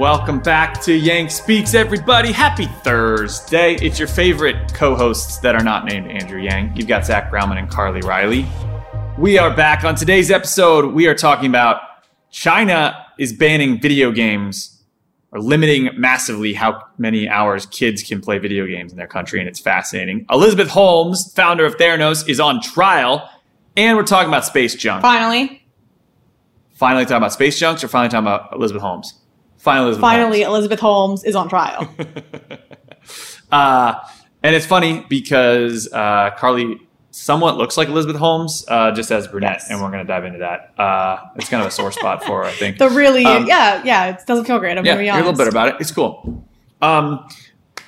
Welcome back to Yang Speaks, everybody. Happy Thursday. It's your favorite co hosts that are not named Andrew Yang. You've got Zach Graumann and Carly Riley. We are back. On today's episode, we are talking about China is banning video games or limiting massively how many hours kids can play video games in their country, and it's fascinating. Elizabeth Holmes, founder of Theranos, is on trial, and we're talking about space junk. Finally. Finally, talking about space junks, or finally talking about Elizabeth Holmes? Finally, Elizabeth Finally, Holmes. Elizabeth Holmes is on trial. uh, and it's funny because uh, Carly somewhat looks like Elizabeth Holmes, uh, just as brunette, yes. and we're going to dive into that. Uh, it's kind of a sore spot for her, I think. The really, um, yeah, yeah, it doesn't feel great. I'm yeah, going to be honest. a little bit about it. It's cool. Um,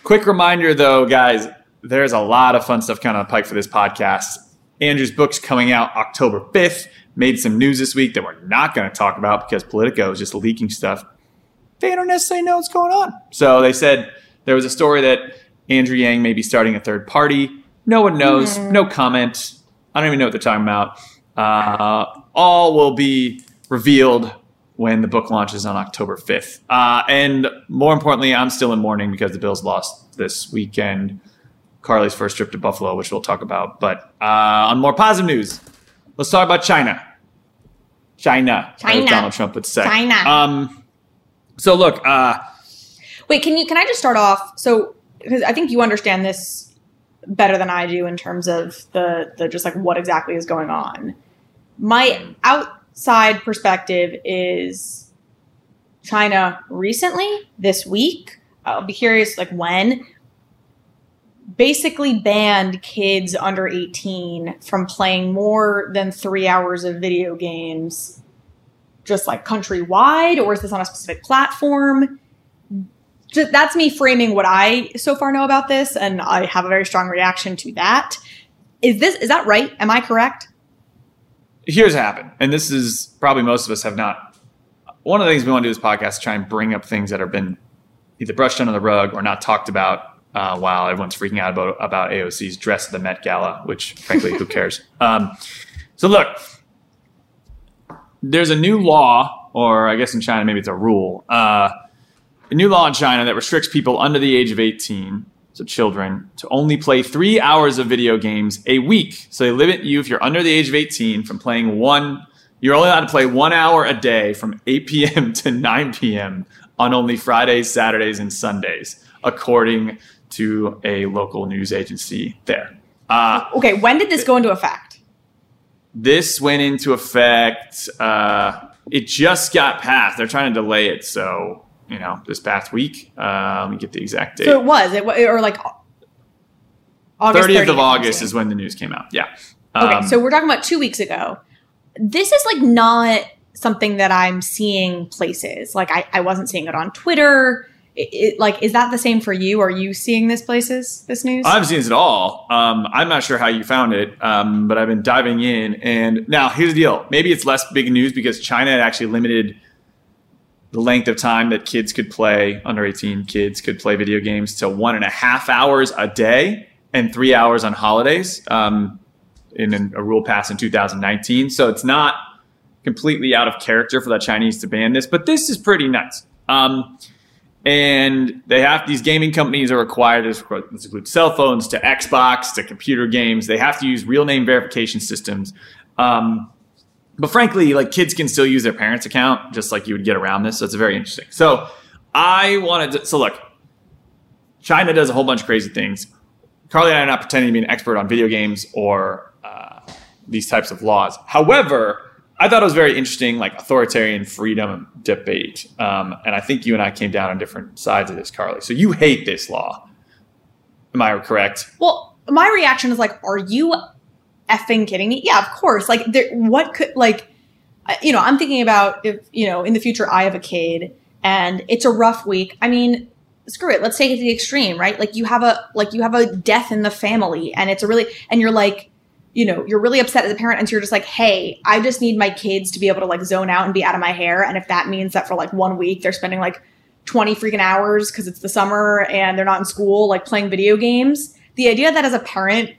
quick reminder, though, guys, there's a lot of fun stuff kind of pike for this podcast. Andrew's book's coming out October 5th. Made some news this week that we're not going to talk about because Politico is just leaking stuff they don't necessarily know what's going on. So they said there was a story that Andrew Yang may be starting a third party. No one knows. Mm. No comment. I don't even know what they're talking about. Uh, all will be revealed when the book launches on October 5th. Uh, and more importantly, I'm still in mourning because the Bills lost this weekend. Carly's first trip to Buffalo, which we'll talk about. But uh, on more positive news, let's talk about China. China, China. Donald Trump would say. China. Um, so look, uh, wait, can you can I just start off? So because I think you understand this better than I do in terms of the the just like what exactly is going on. My outside perspective is China recently this week. I'll be curious like when basically banned kids under 18 from playing more than 3 hours of video games just like countrywide or is this on a specific platform? Just, that's me framing what I so far know about this, and I have a very strong reaction to that. Is this is that right? Am I correct? Here's what happened, and this is probably most of us have not. One of the things we want to do this podcast try and bring up things that have been either brushed under the rug or not talked about uh, while everyone's freaking out about about AOC's dress at the Met Gala, which frankly, who cares? Um, so look, there's a new law, or I guess in China maybe it's a rule, uh, a new law in China that restricts people under the age of 18, so children, to only play three hours of video games a week. So they limit you if you're under the age of 18 from playing one. You're only allowed to play one hour a day from 8 p.m. to 9 p.m. on only Fridays, Saturdays, and Sundays, according to a local news agency there. Uh, okay, when did this go into effect? This went into effect. Uh, it just got passed. They're trying to delay it, so you know, this past week. Uh, let me get the exact date. So it was it or like August 30th, 30th of August is when the news came out. Yeah. Um, okay, so we're talking about two weeks ago. This is like not something that I'm seeing places. Like I, I wasn't seeing it on Twitter it, like is that the same for you? Are you seeing this places this news? I've seen it all. Um, i'm not sure how you found it um, but i've been diving in. And now here's the deal. Maybe it's less big news because china had actually limited the length of time that kids could play under 18 kids could play video games to one and a half hours a day and three hours on holidays um, in a rule passed in 2019 so it's not completely out of character for the chinese to ban this but this is pretty nuts. Um, and they have these gaming companies are required. This includes cell phones to Xbox to computer games. They have to use real name verification systems. Um, but frankly, like kids can still use their parents' account, just like you would get around this. So it's very interesting. So I wanted to. So look, China does a whole bunch of crazy things. Carly and I are not pretending to be an expert on video games or uh, these types of laws. However, I thought it was very interesting, like authoritarian freedom debate. Um, and I think you and I came down on different sides of this, Carly. So you hate this law. Am I correct? Well, my reaction is like, are you effing kidding me? Yeah, of course. Like, there, what could, like, you know, I'm thinking about if, you know, in the future I have a kid and it's a rough week. I mean, screw it. Let's take it to the extreme, right? Like you have a, like you have a death in the family and it's a really, and you're like, you know, you're really upset as a parent and so you're just like, hey, I just need my kids to be able to like zone out and be out of my hair. And if that means that for like one week they're spending like 20 freaking hours because it's the summer and they're not in school, like playing video games, the idea that as a parent,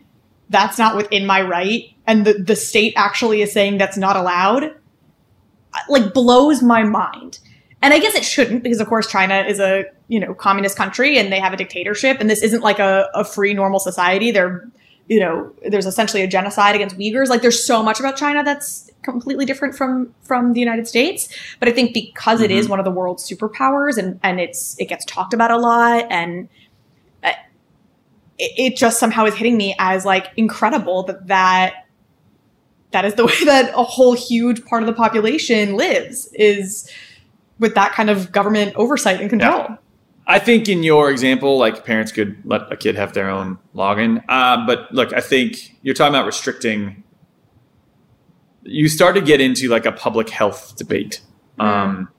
that's not within my right and the, the state actually is saying that's not allowed, uh, like blows my mind. And I guess it shouldn't because of course China is a, you know, communist country and they have a dictatorship and this isn't like a, a free normal society. They're you know, there's essentially a genocide against Uyghurs. Like there's so much about China that's completely different from from the United States. But I think because mm-hmm. it is mm-hmm. one of the world's superpowers and and it's it gets talked about a lot and uh, it, it just somehow is hitting me as like incredible that that that is the way that a whole huge part of the population lives is with that kind of government oversight and control. Yeah. I think in your example, like parents could let a kid have their own login. Uh, but look, I think you're talking about restricting. You start to get into like a public health debate. Mm. Um,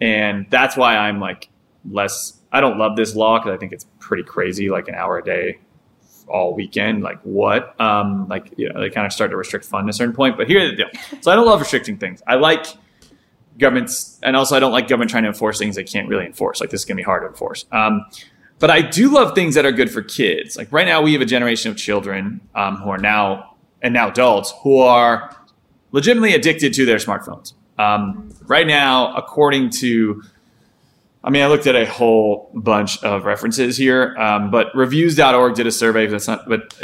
and that's why I'm like less, I don't love this law because I think it's pretty crazy, like an hour a day all weekend. Like what? Um, like, you know, they kind of start to restrict fun at a certain point. But here's the deal. So I don't love restricting things. I like governments, and also I don't like government trying to enforce things they can't really enforce. Like this is gonna be hard to enforce. Um, but I do love things that are good for kids. Like right now, we have a generation of children um, who are now and now adults who are legitimately addicted to their smartphones. Um, right now, according to, I mean, I looked at a whole bunch of references here, um, but reviews.org did a survey. That's not, but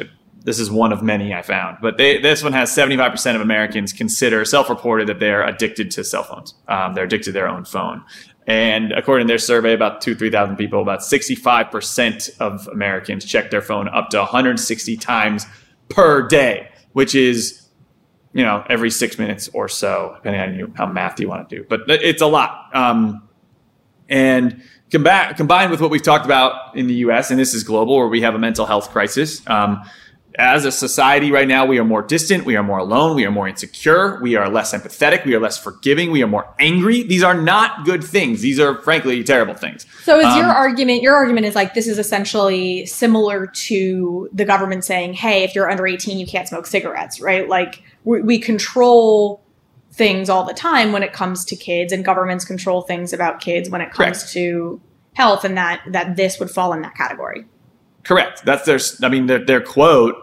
this is one of many I found, but they, this one has 75% of Americans consider self-reported that they're addicted to cell phones. Um, they're addicted to their own phone. And according to their survey, about two, 3,000 people, about 65% of Americans check their phone up to 160 times per day, which is, you know, every six minutes or so, depending on you, how math you want to do. But it's a lot. Um, and combined with what we've talked about in the US, and this is global, where we have a mental health crisis. Um, as a society right now, we are more distant, we are more alone, we are more insecure, we are less empathetic, we are less forgiving, we are more angry. These are not good things. These are frankly terrible things. So is um, your argument your argument is like this is essentially similar to the government saying, "Hey, if you're under 18, you can't smoke cigarettes," right? Like we, we control things all the time when it comes to kids and governments control things about kids when it comes correct. to health and that that this would fall in that category. Correct. That's their. I mean, their, their quote.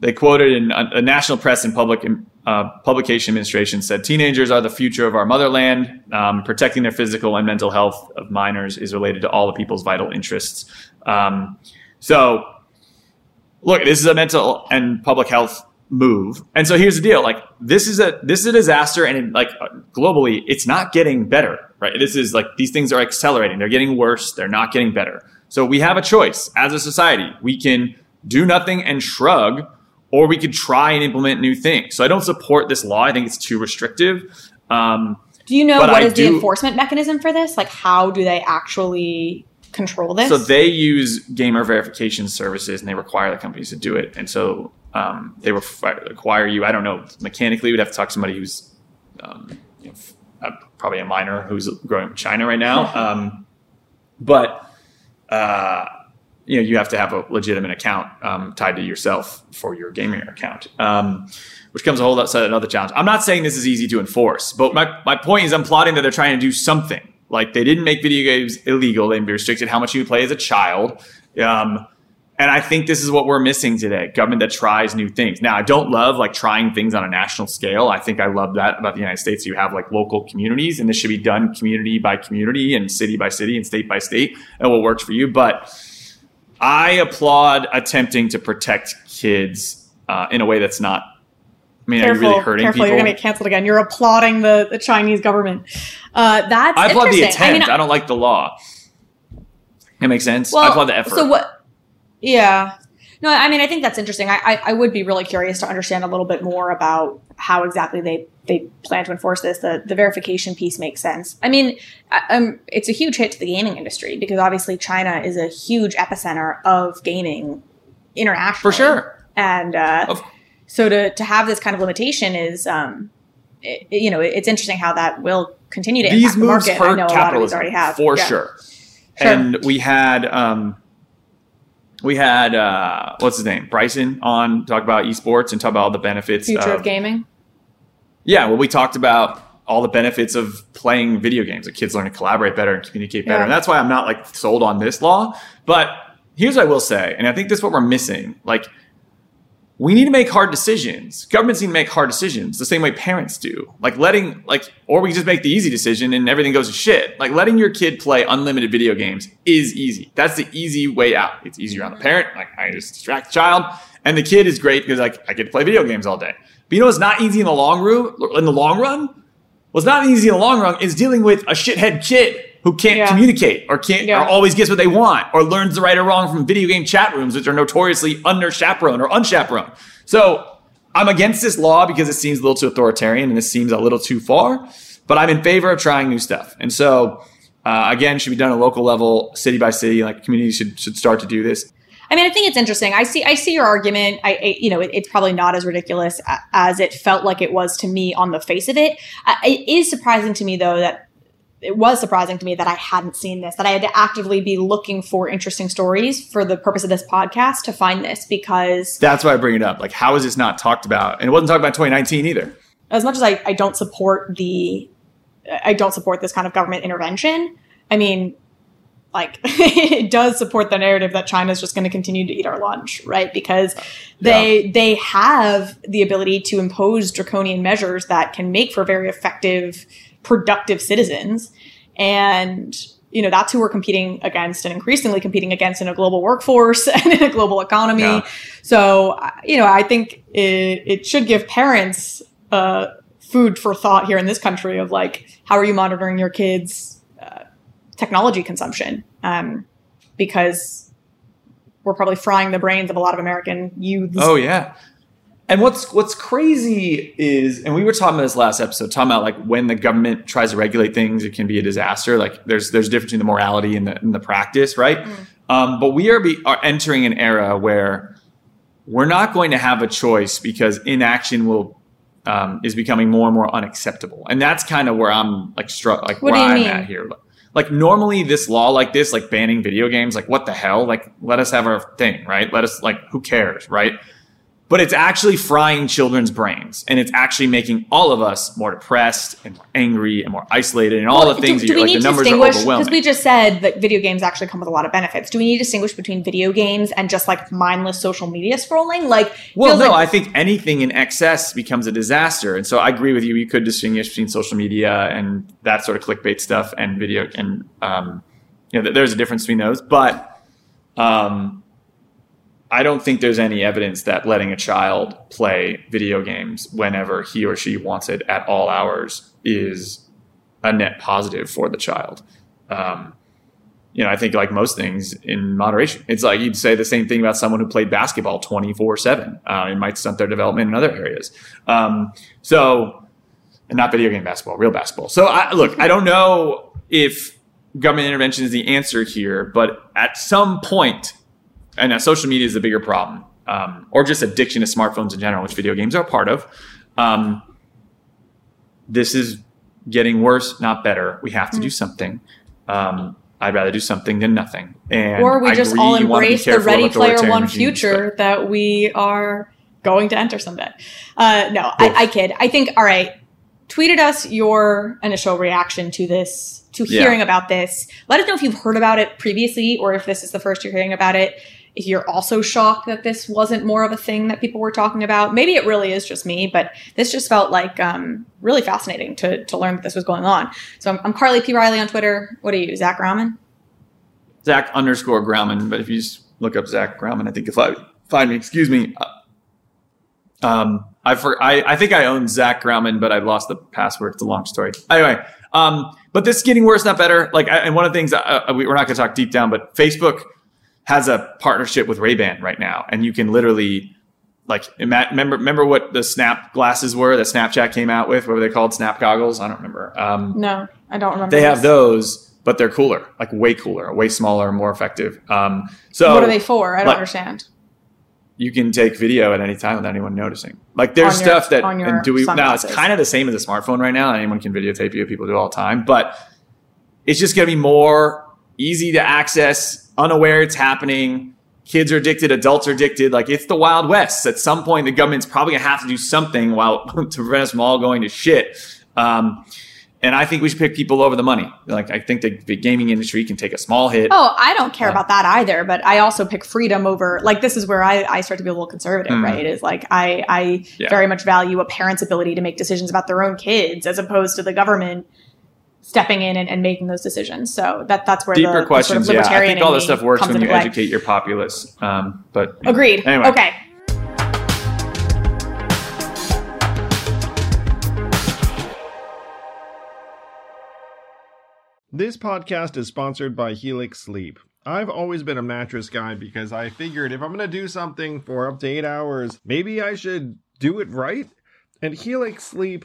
They quoted in a, a national press and public uh, publication administration said, "Teenagers are the future of our motherland. Um, protecting their physical and mental health of minors is related to all the people's vital interests." Um, so, look, this is a mental and public health move. And so here's the deal: like this is a this is a disaster, and in, like globally, it's not getting better. Right? This is like these things are accelerating. They're getting worse. They're not getting better. So we have a choice as a society. We can do nothing and shrug, or we could try and implement new things. So I don't support this law. I think it's too restrictive. Um, do you know what I is do, the enforcement mechanism for this? Like, how do they actually control this? So they use gamer verification services, and they require the companies to do it. And so um, they require you. I don't know mechanically. We'd have to talk to somebody who's um, you know, uh, probably a minor who's growing up in China right now. Um, but uh, you know, you have to have a legitimate account um, tied to yourself for your gaming account, um, which comes a whole lot another challenge. I'm not saying this is easy to enforce, but my, my point is I'm plotting that they're trying to do something. Like they didn't make video games illegal; they restricted how much you play as a child. Um, And I think this is what we're missing today. Government that tries new things. Now, I don't love like trying things on a national scale. I think I love that about the United States. You have like local communities and this should be done community by community and city by city and state by state and what works for you. But I applaud attempting to protect kids uh, in a way that's not. I mean, careful, are you really hurting careful, people? you're going to get canceled again. You're applauding the, the Chinese government. Uh, that's I applaud the attempt. I, mean, don't like the law. It makes sense. well, I applaud the effort. So what? Yeah. No, I mean, I think that's interesting. I, I, I would be really curious to understand a little bit more about how exactly they, they plan to enforce this. The, the verification piece makes sense. I mean, I- um, it's a huge hit to the gaming industry because obviously China is a huge epicenter of gaming internationally. For sure. And uh, Of- so to, to have this kind of limitation is, um, it, you know, it's interesting how that will continue to These impact the moves market. I hurt know a lot of these already have. for Yeah. sure. Sure. And we had um, we had uh, what's his name Bryson on talk about esports and talk about all the benefits. Future of gaming. Yeah, well, we talked about all the benefits of playing video games. Like kids learn to collaborate better and communicate better, Yeah. and that's why I'm not like sold on this law. But here's what I will say, and I think this is what we're missing. Like, we need to make hard decisions. Governments need to make hard decisions the same way parents do. Like letting like, or we just make the easy decision and everything goes to shit. Like letting your kid play unlimited video games is easy. That's the easy way out. It's easier on the parent. Like I just distract the child, and the kid is great because like I get to play video games all day. But you know what's not easy in the long run? In the long run, what's not easy in the long run is dealing with a shithead kid who can't Yeah. communicate or can't Yeah. or always gets what they want or learns the right or wrong from video game chat rooms, which are notoriously under chaperoned or unchaperoned. So I'm against this law because it seems a little too authoritarian and this seems a little too far. But I'm in favor of trying new stuff. And so uh, again, should be done at a local level, city by city. Like communities should should start to do this. I mean, I think it's interesting. I see, I see your argument. I, I you know, it, it's probably not as ridiculous as it felt like it was to me on the face of it. Uh, it is surprising to me, though, that it was surprising to me that I hadn't seen this. That I had to actively be looking for interesting stories for the purpose of this podcast to find this because That's why I bring it up. Like, how is this not talked about? And it wasn't talked about in 2019 either. as much as I, I don't support the I don't support this kind of government intervention, I mean, like it does support the narrative that China's just going to continue to eat our lunch, right? Because they they have the ability to impose draconian measures that can make for very effective, productive citizens, and you know that's who we're competing against and increasingly competing against in a global workforce and in a global economy. Yeah. So you know, I think it, it should give parents uh, food for thought here in this country of like, how are you monitoring your kids' uh, technology consumption? Um, because we're probably frying the brains of a lot of American youths. Oh yeah. And what's what's crazy is, and we were talking about this last episode, talking about like when the government tries to regulate things, it can be a disaster. Like there's there's a difference between the morality and the and the practice, right? Um, but we are be, are entering an era where we're not going to have a choice because inaction will um, is becoming more and more unacceptable, and that's kind of where I'm like struck, like What where I'm mean? at here. Like normally, this law like this, like banning video games, like what the hell? Like let us have our thing, right? Let us like who cares, right? But it's actually frying children's brains and it's actually making all of us more depressed and more angry and more isolated and all Well, the things do, do we like need the to numbers are distinguish overwhelming because we just said that video games actually come with a lot of benefits. Do we need to distinguish between video games and just like mindless social media scrolling? Like, well no like- i think anything in excess becomes a disaster and so i agree with you you could distinguish between social media and that sort of clickbait stuff and video and um, you know there's a difference between those but um, I don't think there's any evidence that letting a child play video games whenever he or she wants it at all hours is a net positive for the child. Um, you know, I think like most things in moderation, it's like you'd say the same thing about someone who played basketball 24 seven. Uh, it might stunt their development in other areas. Um, so, not video game basketball, real basketball. So I, look, I don't know if government intervention is the answer here, but at some point, and uh, social media is the bigger problem, um, or just addiction to smartphones in general, which video games are a part of. Um, this is getting worse, not better. We have to do something. Um, I'd rather do something than nothing. And or we I just agree all you wanna be embrace the Ready Player One future that we are going to enter someday. Uh, no, I. I kid. I think, all right, tweeted us your initial reaction to this, to Yeah. hearing about this. Let us know if you've heard about it previously or if this is the first you're hearing about it. You're also shocked that this wasn't more of a thing that people were talking about. Maybe it really is just me, but this just felt like um, really fascinating to, to learn that this was going on. So I'm, I'm Carly P. Riley on Twitter. What are you, Zach Graumann? Zach underscore Graumann, but if you just look up Zach Graumann, I think you'll find, find me. Excuse me. Um, I, for, I I think I own Zach Graumann, but I lost the password. It's a long story. Anyway, um, but this is getting worse, not better. Like, I, and one of the things uh, uh we, we're not going to talk deep down, but Facebook has a partnership with Ray Ban right now, and you can literally like remember remember what the Snap glasses were that Snapchat came out with? What were they called? Snap goggles? I don't remember. Um, no, I don't remember. They this. have those, but they're cooler, like way cooler, way smaller, more effective. Um, so what are they for? I don't like, understand you can take video at any time without anyone noticing. Like there's your, stuff that and do we now it's kind of the same as a smartphone right now. Anyone can videotape you. People do all the time, but it's just going to be more easy to access, unaware it's happening. Kids are addicted, adults are addicted. Like it's the Wild West. At some point, the government's probably going to have to do something while to prevent us from all going to shit. Um, and I think we should pick people over the money. Like I think the, the gaming industry can take a small hit. Oh, I don't care uh, about that either. But I also pick freedom over. Like this is where I, I start to be a little conservative, mm right? Is like I I yeah. very much value a parent's ability to make decisions about their own kids as opposed to the government stepping in and, and making those decisions. So that that's where deeper the, questions. The sort of yeah, I think all this stuff works when you play. educate your populace. Um, but agreed. Anyway. Okay. This podcast is sponsored by Helix Sleep. I've always been a mattress guy because I figured if I'm going to do something for up to eight hours, maybe I should do it right. And Helix Sleep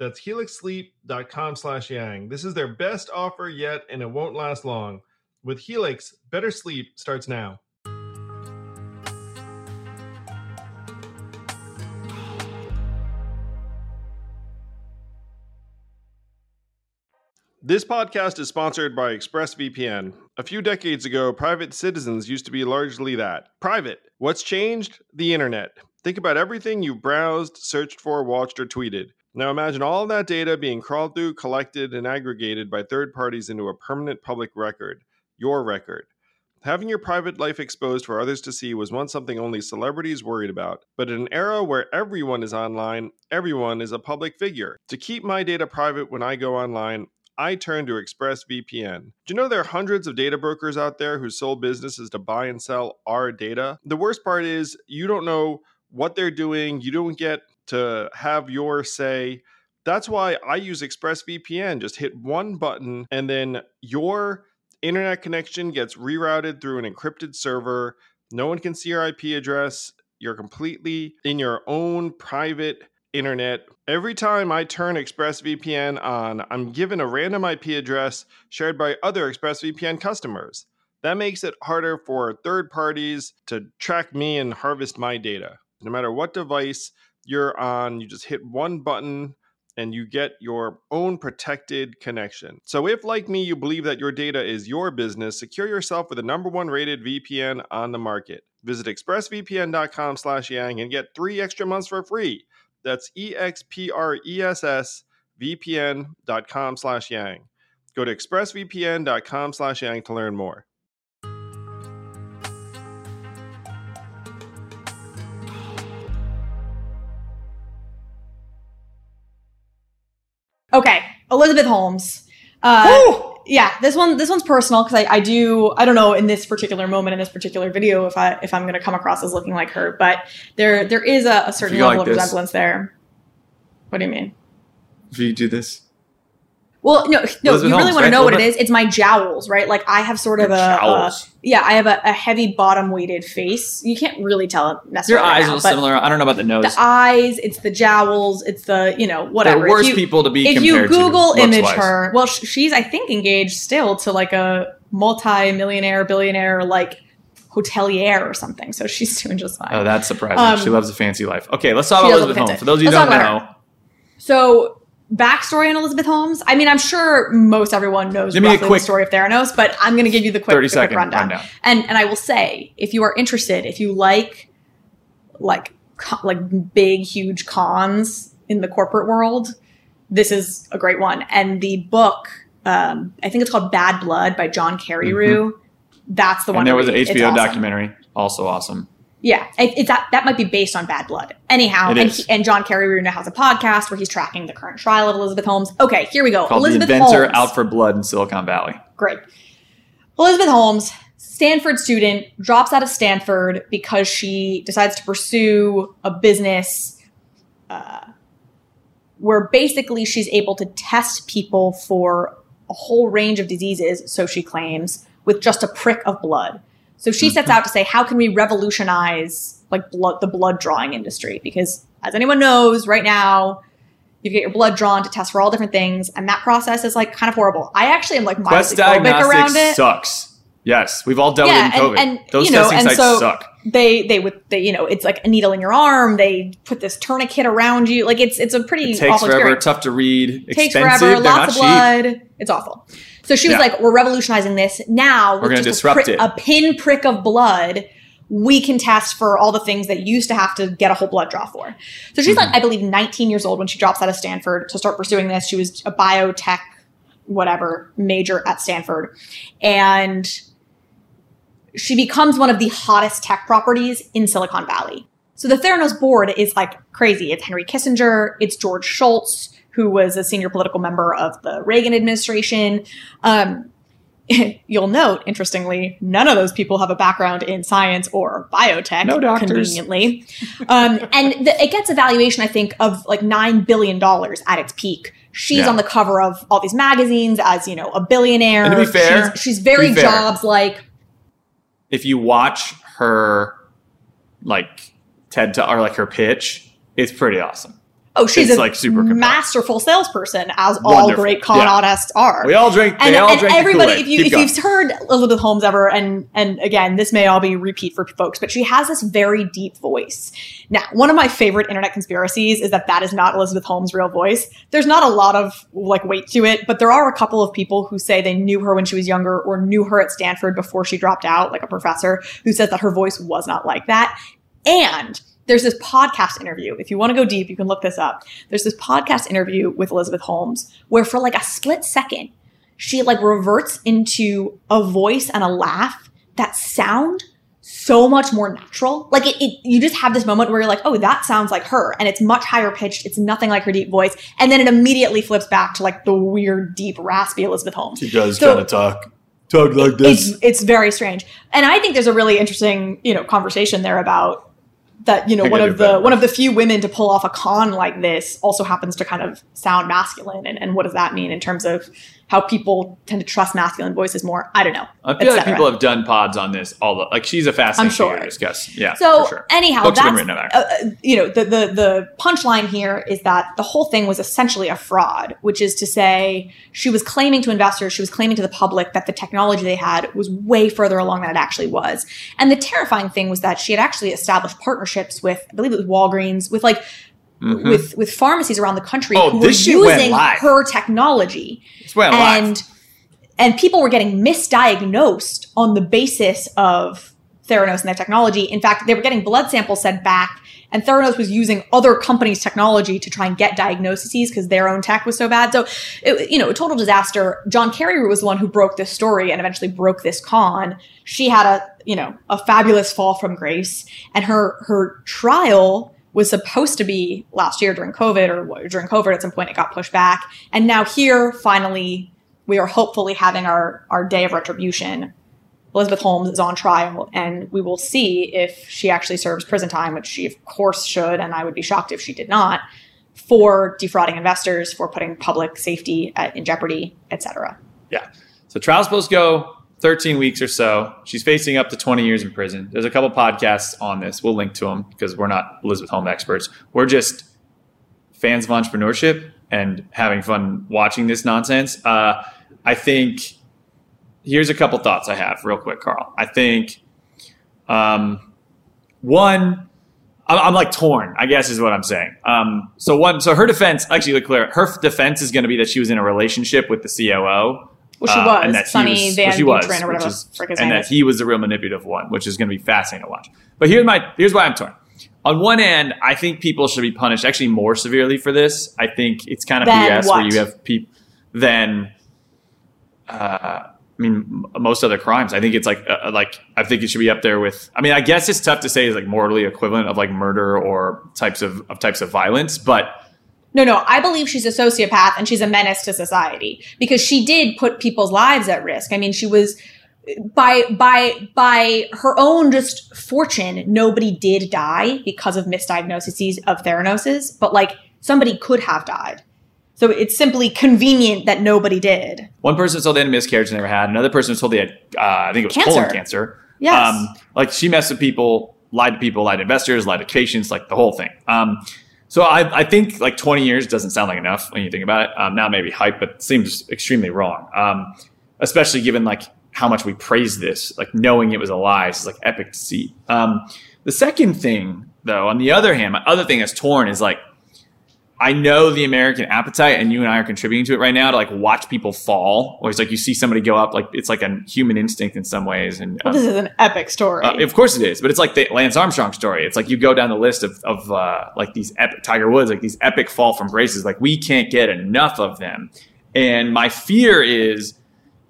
That's helixsleep.com slash yang. This is their best offer yet, and it won't last long. With Helix, better sleep starts now. This podcast is sponsored by ExpressVPN. A few decades ago, private citizens used to be largely that private. What's changed? The internet. Think about everything you browsed, searched for, watched, or tweeted. Now imagine all that data being crawled through, collected, and aggregated by third parties into a permanent public record your record. Having your private life exposed for others to see was once something only celebrities worried about. But in an era where everyone is online, everyone is a public figure. To keep my data private when I go online, I turn to ExpressVPN. Do you know there are hundreds of data brokers out there whose sole business is to buy and sell our data? The worst part is you don't know what they're doing, you don't get to have your say. That's why I use ExpressVPN. Just hit one button and then your internet connection gets rerouted through an encrypted server. No one can see your IP address. You're completely in your own private internet. Every time I turn ExpressVPN on, I'm given a random IP address shared by other ExpressVPN customers. That makes it harder for third parties to track me and harvest my data. No matter what device you're on, you just hit one button and you get your own protected connection. So if like me you believe that your data is your business, secure yourself with the number one rated VPN on the market. Visit expressvpn.com slash yang and get three extra months for free. That's E-X-P-R-E-S-S vpn.com slash yang. Go to expressvpn.com slash yang to learn more. Elizabeth Holmes. Uh, yeah, this one this one's personal because I, I do I don't know in this particular moment in this particular video if I if I'm going to come across as looking like her, but there there is a, a certain level like of this. resemblance there. What do you mean? If you do this, Well, no, no, Elizabeth you really Holmes, want to know what it is? It's my jowls, right? Like I have sort of Your a, a yeah, I have a, a heavy bottom weighted face. You can't really tell it your necessarily. eyes now, are similar. I don't know about the nose. The eyes, it's the jowls, it's the you know whatever. If worse you- people to be if you. Google image wise. her, well, she's I think engaged still to like a multi-millionaire, billionaire, like hotelier or something. So she's doing just fine. Oh, that's surprising. Um, she loves a fancy life. Okay, let's talk about Elizabeth. Holmes. For those of you who don't know, So backstory on Elizabeth Holmes. I mean, I'm sure most everyone knows Give me a quick- the story of Theranos, but I'm going to give you the quick, 30 the quick rundown. rundown. And and I will say, if you are interested, if you like like like big huge cons in the corporate world, this is a great one. And the book, um, I think it's called Bad Blood by John Carreyrou. That's the one. Mm-hmm. and there was an HBO awesome. documentary, also awesome. Yeah, it, it's that that might be based on Bad Blood. Anyhow, and, he, and John Carreyrou now has a podcast where he's tracking the current trial of Elizabeth Holmes. Okay, here we go. Called Elizabeth The Inventor Holmes. Out for Blood in Silicon Valley. Great. Elizabeth Holmes, Stanford student, drops out of Stanford because she decides to pursue a business uh, where basically she's able to test people for a whole range of diseases, so she claims, with just a prick of blood. So she sets mm-hmm. out to say, how can we revolutionize like blood, the blood drawing industry? Because as anyone knows, right now, you get your blood drawn to test for all different things, and that process is like kind of horrible. I actually am like Quest mildly phobic around Diagnostics it. sucks. Yes, we've all dealt Yeah, with it in COVID. and- and, Those you know, testing and sites so- suck. They they with they you know it's like a needle in your arm. They put this tourniquet around you. Like it's it's a pretty It takes awful forever, experience. tough to read, takes expensive. forever, They're lots of not cheap. blood. It's awful. So she was Yeah. like, "We're revolutionizing this now. We're just a disrupt it." A pin prick of blood, we can test for all the things that you used to have to get a whole blood draw for." So she's Mm-hmm. like, I believe, 19 years old when she drops out of Stanford to start pursuing this. She was a biotech, whatever major at Stanford, and she becomes one of the hottest tech properties in Silicon Valley. So the Theranos board is like crazy. It's Henry Kissinger, it's George Shultz, who was a senior political member of the Reagan administration. Um, you'll note, interestingly, none of those people have a background in science or biotech. No doctors. Conveniently. um, and the, it gets a valuation, I think, of like $9 billion at its peak. She's Yeah. on the cover of all these magazines as, you know, a billionaire. And to be fair- she's, she's very to be fair, jobs like. If you watch her, like TED to, or like her pitch, it's pretty awesome. Oh, she's It's, a like, super compelling. masterful salesperson, as all Wonderful. great con Yeah. artists are. We all drink. and, they all and drink everybody, if you Keep if going. you've heard Elizabeth Holmes ever, and and again, this may all be repeat for folks, but she has this very deep voice. Now, one of my favorite internet conspiracies is that that is not Elizabeth Holmes' real voice. There's not a lot of like weight to it, but there are a couple of people who say they knew her when she was younger or knew her at Stanford before she dropped out, like a professor who says that her voice was not like that. And there's this podcast interview. If you want to go deep, you can look this up. There's this podcast interview with Elizabeth Holmes where for like a split second, she like reverts into a voice and a laugh that sound so much more natural. Like it, it you just have this moment where you're like, oh, that sounds like her. And it's much higher pitched. It's nothing like her deep voice. And then it immediately flips back to like the weird, deep, raspy Elizabeth Holmes She does So- kind of talk, talk like it's it's very strange and i think there's a really interesting you know conversation there about that you know one of do better. the one of the few women to pull off a con like this also happens to kind of sound masculine and, and what does that mean in terms of how people tend to trust masculine voices more i don't know I feel like people have done pods on this. All the, like she's a fascinating sure. to discuss. Yeah, so for sure. anyhow Books written uh, uh, you know the, the the punchline here is that the whole thing was essentially a fraud which is to say she was claiming to investors she was claiming to the public that the technology they had was way further along than it actually was and the terrifying thing was that she had actually established partnerships with i believe it was walgreens with like Mhm. with with pharmacies around the country Oh, who were using her technology went live. and and people were getting misdiagnosed on the basis of Theranos and their technology. In fact, they were getting blood samples sent back, and Theranos was using other companies' technology to try and get diagnoses because their own tech was so bad. So, it, you know, a total disaster. John Carreyrou was the one who broke this story and eventually broke this con. She had a, you know, a fabulous fall from grace, and her her trial was supposed to be last year during COVID or during COVID at some point it got pushed back, and now here finally we are hopefully having our our day of retribution. Elizabeth Holmes is on trial, and we will see if she actually serves prison time, which she of course should, and I would be shocked if she did not, for defrauding investors, for putting public safety at, in jeopardy, etc. Yeah. So trial's supposed to go 13 weeks or so. She's facing up to 20 years in prison. There's a couple podcasts on this. We'll link to them because we're not Elizabeth Holmes experts. We're just fans of entrepreneurship and having fun watching this nonsense. Uh, I think here's a couple thoughts I have real quick, Carl. I think um, one, I'm, like torn. I guess is what I'm saying. Um, so one, so her defense, actually, look clear. Her defense is going to be that she was in a relationship with the COO. Well, she uh, was and that Sunny he was, Van well, she was, or whatever is- the frick his and that is. he was the real manipulative one, which is going to be fascinating to watch. But here's my here's why I'm torn. On one end, I think people should be punished actually more severely for this. I think it's kind of Than BS where you have people than uh, I mean, m- most other crimes. I think it's like, uh, like I think it should be up there with. I mean, I guess it's tough to say is like morally equivalent of like murder or types of, of types of violence, but No, no, I believe she's a sociopath and she's a menace to society because she did put people's lives at risk. I mean, she was by by by her own just fortune, nobody did die because of misdiagnoses of theranosis, but like somebody could have died. So it's simply convenient that nobody did. one person was told they had a miscarriage and never had. Another person was told they had, uh, I think it was Cancer. colon cancer. Yes. Um, like she messed with people, lied to people, lied to investors, lied to patients, like the whole thing. Um, so I, I think like 20 years doesn't sound like enough when you think about it. Um, now maybe hype, but seems extremely wrong. Um, especially given like how much we praise this, like knowing it was a lie is like epic to see. Um, the second thing though, on the other hand, my other thing that's torn is like, I know the American appetite, and you and I are contributing to it right now to like watch people fall. Or it's like you see somebody go up, like it's like a human instinct in some ways. And Well, um, this is an epic story. uh, of course it is, but it's like the Lance Armstrong story. It's like you go down the list of, of uh, like these epic Tiger Woods, like these epic fall from graces. Like we can't get enough of them. And my fear is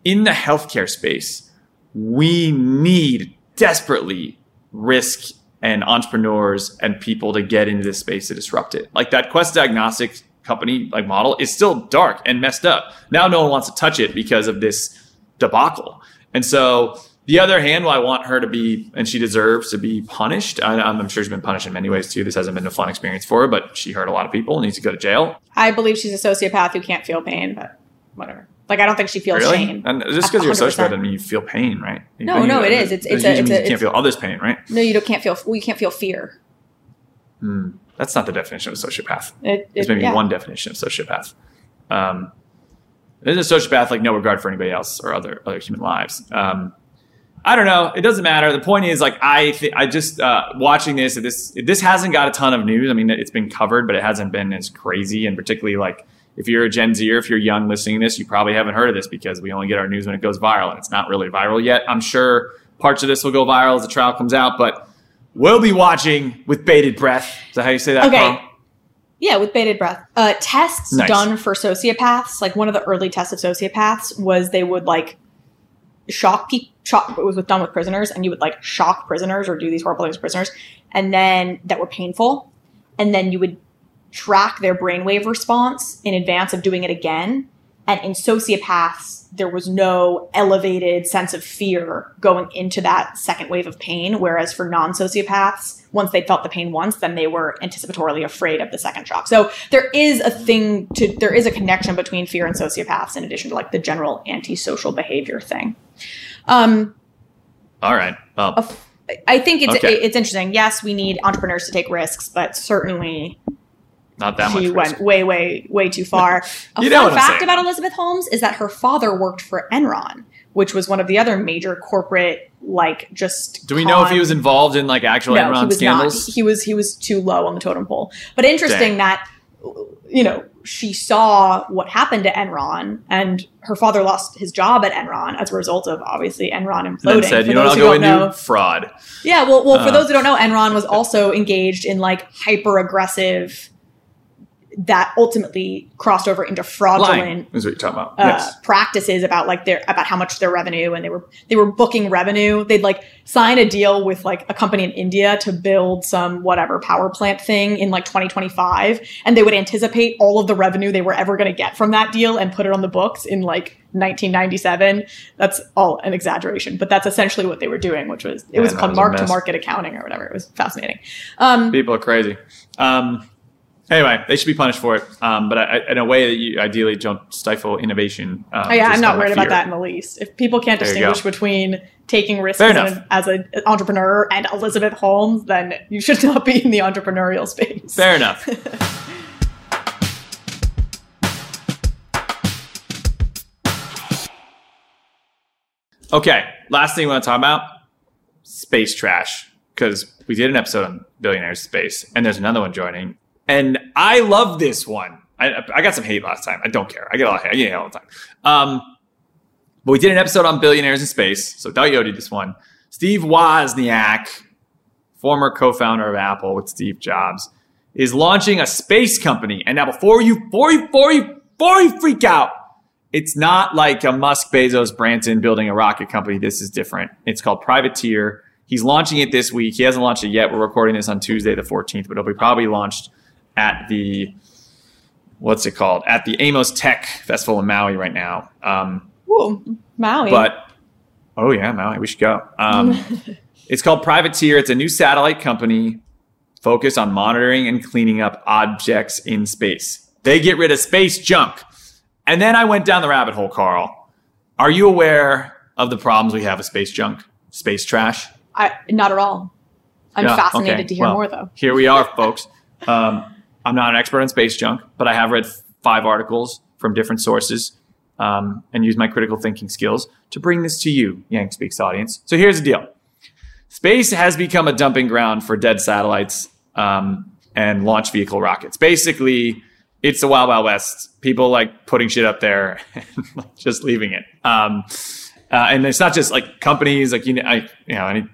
in the healthcare space, we need desperately risk and entrepreneurs and people to get into this space to disrupt it. Like that Quest Diagnostics company like model is still dark and messed up. Now no one wants to touch it because of this debacle. And so the other hand, while I want her to be, and she deserves to be punished, I, I'm sure she's been punished in many ways too. This hasn't been a fun experience for her, but she hurt a lot of people and needs to go to jail. I believe she's a sociopath who can't feel pain, but whatever. Like I don't think she feels really? shame. And just because you're a sociopath doesn't mean you feel pain, right? No, You- no, it is. It's- it's a- it's a- you can't it's- feel others' pain, right? No, you don't can't feel. Well, you can't feel fear. Hmm. That's not the definition of a sociopath. It, There's it- maybe yeah. one definition of sociopath. Um, there's a sociopath like no regard for anybody else or other other human lives. Um, I don't know. It doesn't matter. The point is, like, I th- I just uh, watching this. This this hasn't got a ton of news. I mean, it's been covered, but it hasn't been as crazy. And particularly, like, if you're a Gen Z or if you're young listening to this, you probably haven't heard of this because we only get our news when it goes viral, and it's not really viral yet. I'm sure parts of this will go viral as the trial comes out, but we'll be watching with bated breath. Is that how you say that? Okay. Carl? Yeah, with bated breath. Uh, tests Nice. done for sociopaths, like one of the early tests of sociopaths was they would like shock people. Shock it was with, done with prisoners, and you would like shock prisoners or do these horrible things to prisoners, and then that were painful, and then you would track their brainwave response in advance of doing it again. And in sociopaths, there was no elevated sense of fear going into that second wave of pain. Whereas for non sociopaths, once they felt the pain once, then they were anticipatorily afraid of the second shock. So there is a thing to, there is a connection between fear and sociopaths in addition to like the general antisocial behavior thing. Um, All right. Well, I think it's Okay. it's interesting. Yes, we need entrepreneurs to take risks, but certainly not that much. she risk. went way, way, way too far. A You fun fact about Elizabeth Holmes is that her father worked for Enron, which was one of the other major corporate, like just. Do we know if he was involved in like actual no, Enron he scandals? not. He was he was too low on the totem pole. But interesting Dang. that you know she saw what happened to Enron, and her father lost his job at Enron as a result of obviously Enron and imploding. then said, For "You know I'll who go don't into know- fraud." yeah, well, well, for Uh. those who don't know, Enron was also engaged in like hyper aggressive that ultimately crossed over into fraudulent Lying is what you're talking about. uh, yes. practices about like their about how much their revenue and they were they were booking revenue. They'd like sign a deal with like a company in India to build some whatever power plant thing in like 2025, and they would anticipate all of the revenue they were ever going to get from that deal and put it on the books in like 1997. That's all an exaggeration, but that's essentially what they were doing, which was it Yeah, was called it was a mark to market accounting or whatever. It was fascinating. Um, People are crazy. Um, anyway, they should be punished for it. Um, but I, in a way that you ideally don't stifle innovation. Um, Oh, yeah, I'm not worried about that in the least. If people can't There distinguish between taking risks Fair as, an, as an entrepreneur and Elizabeth Holmes, then you should not be in the entrepreneurial space. Fair enough. okay, last thing we want to talk about space trash because we did an episode on billionaires space, and there's another one joining, and I love this one. I, I got some hate last time. I don't care. I get a lot of hate. I get hate all the time. Um, but we did an episode on billionaires in space, so Dayo did this one. Steve Wozniak, former co-founder of Apple with Steve Jobs, is launching a space company. And now, before you, before you, before you, before you freak out, it's not like a Musk, Bezos, Branson building a rocket company. This is different. It's called Privateer. He's launching it this week. He hasn't launched it yet. We're recording this on Tuesday, the 14th, but it'll be probably launched at the what's it called at the Amos Tech Festival in Maui right now. Um, Ooh, Maui. but oh yeah, Maui, we should go. Um, it's called Privateer. It's a new satellite company focused on monitoring and cleaning up objects in space. They get rid of space junk. And then I went down the rabbit hole, Carl. Are you aware of the problems we have with space junk, space trash? I, not at all. I'm Yeah, fascinated okay. to hear Well, more, though. Here we are, folks. Um, I'm not an expert on space junk, but I have read five articles from different sources um, and used my critical thinking skills to bring this to you, Yang Speaks audience. So here's the deal space has become a dumping ground for dead satellites um, and launch vehicle rockets. Basically, it's the Wild Wild West. People like putting shit up there and just leaving it. Um, uh, and it's not just like companies, like, you know, I, you know, any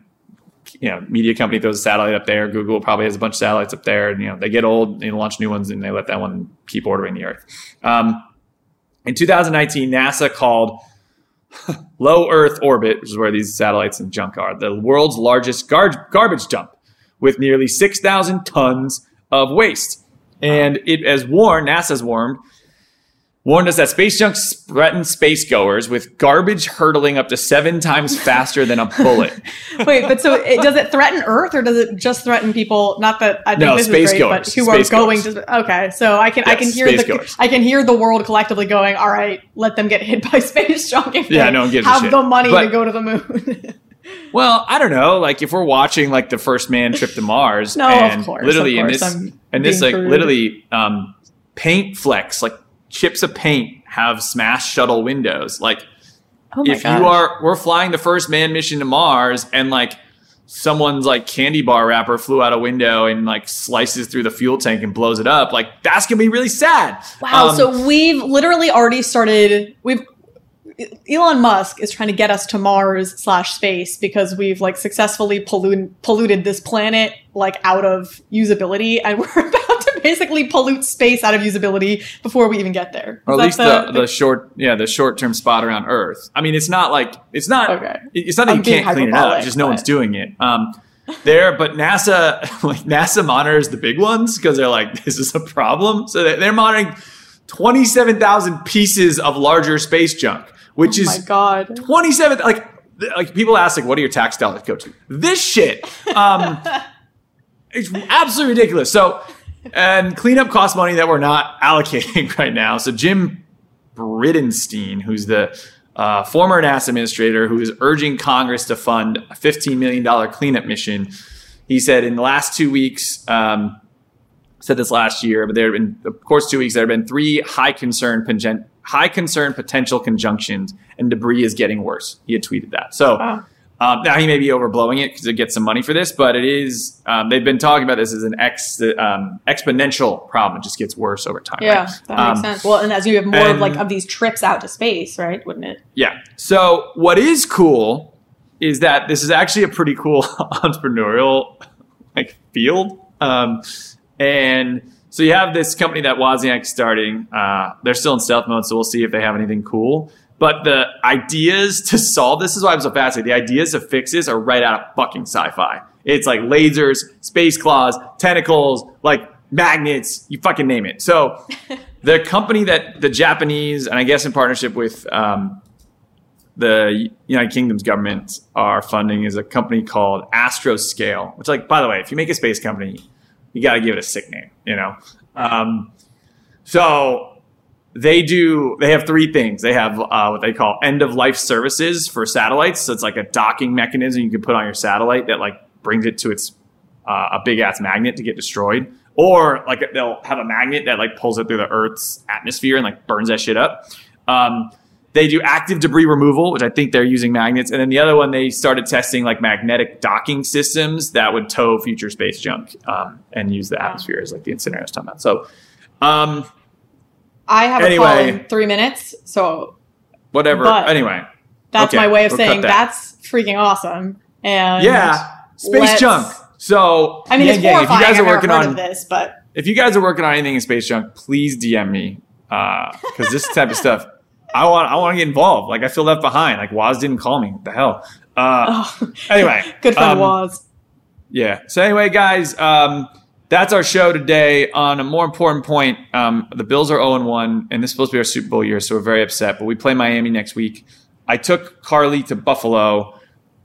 you know, media company throws a satellite up there. Google probably has a bunch of satellites up there, and you know they get old, they launch new ones, and they let that one keep ordering the Earth. Um, in 2019, NASA called low Earth orbit, which is where these satellites and junk are, the world's largest gar- garbage dump, with nearly 6,000 tons of waste. And it has warned, NASA's warned, warned us that space junk threatens space goers with garbage hurtling up to seven times faster than a bullet. Wait, but so it, does it threaten Earth or does it just threaten people? Not that I think No, this space is great, but goers. who Space are going goers. to? Okay, so I can I can hear the goers. I can hear the world collectively going. All right, let them get hit by space junk if Yeah, they no one gives a have the money But- to go to the moon. Well, I don't know. Like if we're watching like the first man trip to Mars, No, of course, literally of in course, this I'm and this like crude. literally um, paint flecks, like chips of paint, have smashed shuttle windows. Like oh if you are, we're flying the first man mission to Mars, and like someone's like candy bar wrapper flew out a window and like slices through the fuel tank and blows it up. Like that's gonna be really sad. Wow, Um, so we've literally already started. We've Elon Musk is trying to get us to Mars slash space because we've like successfully polluted polluted this planet like out of usability, and we're about basically pollute space out of usability before we even get there. or at least that the, the, short yeah the short term spot around Earth. I mean, it's not like it's not Okay. it's not that I'm you can't clean it up. hyperbolic, Just no one's doing it. Um, there, but NASA like NASA monitors the big ones because they're like this is a problem. So they- they're monitoring twenty seven thousand pieces of larger space junk, which oh is god. 27 like like people ask like what do your tax dollars go to this shit um it's absolutely ridiculous so and cleanup costs money that we're not allocating right now so jim bridenstine who's the uh, former nasa administrator who is urging congress to fund a $15 million cleanup mission he said in the last two weeks um, said this last year, but there have been, of course, two weeks. There have been three high concern high concern potential conjunctions, and debris is getting worse. He had tweeted that. So Wow. Um, now he may be overblowing it because it gets some money for this, but it is. Um, they've been talking about this as an ex um, exponential problem. It just gets worse over time. Yeah, right? that Um, makes sense. Well, and as you have more of like of these trips out to space, right? Wouldn't it? Yeah. So what is cool is that this is actually a pretty cool entrepreneurial like field. Um, and So you have this company that Wozniak's starting. Uh, they're still in stealth mode, so we'll see if they have anything cool. But the ideas to solve this is why I'm so fascinated. The ideas to fix this are right out of fucking sci-fi. It's like lasers, space claws, tentacles, like magnets, you fucking name it. So the company that the Japanese, and I guess in partnership with um, the United Kingdom's government are funding is a company called Astroscale, which, like, by the way, if you make a space company, you got to give it a sick name, you know? Um, so they do, they have three things. They have uh, what they call end of life services for satellites. So it's like a docking mechanism you can put on your satellite that, like, brings it to its uh, a big ass magnet to get destroyed. Or like they'll have a magnet that like pulls it through the Earth's atmosphere and like burns that shit up. Um, they do active debris removal, which I think they're using magnets. And then the other one, they started testing like magnetic docking systems that would tow future space junk um, and use the atmosphere as like the incinerator I was talking about. So, um, I have Anyway. a call in three minutes, so whatever. But- anyway, that's Okay, my way of we'll saying that. that's freaking awesome. And yeah, space junk. So, I mean, Yang it's Gang, if you guys are working on this, but if you guys are working on anything in space junk, please DM me because this type of stuff, I want I want to get involved. Like I feel left behind. Like Woz didn't call me. What the hell? Uh, oh, anyway, good friend um, was. Yeah. So anyway, guys, um, that's our show today. On a more important point, um, the Bills are 0 1, and this is supposed to be our Super Bowl year, so we're very upset. But we play Miami next week. I took Carly to Buffalo.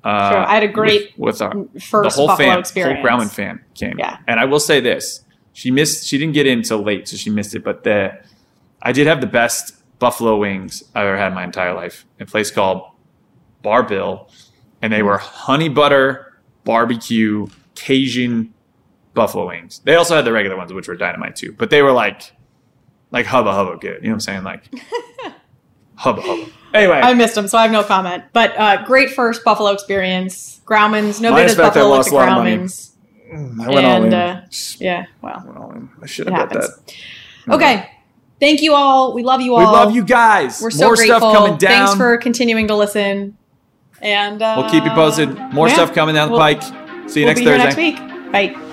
Uh, Sure, I had a great with, with our First the whole Buffalo fan, experience. whole Grauman fan came. Yeah. And I will say this: she missed. She didn't get in until late, so she missed it. But the, I did have the best buffalo wings I've ever had in my entire life. A place called Bar Bill, and they were honey butter barbecue Cajun buffalo wings. They also had the regular ones, which were dynamite too. But they were like, like hubba hubba good. You know what I'm saying? Like hubba hubba. Anyway, I missed them, so I have no comment. But uh, great first Buffalo experience. Grauman's no Minus good as fact Buffalo lost looked a at lot of money. Grauman's. I went all and, in. uh, Yeah, well, all in. I should have bet that. Okay. Thank you all. We love you all. We love you guys. We're so More grateful. stuff coming down. Thanks for continuing to listen. And uh, we'll keep you posted. More yeah, stuff coming down the we'll- pike. See you we'll next Thursday. next week. Bye.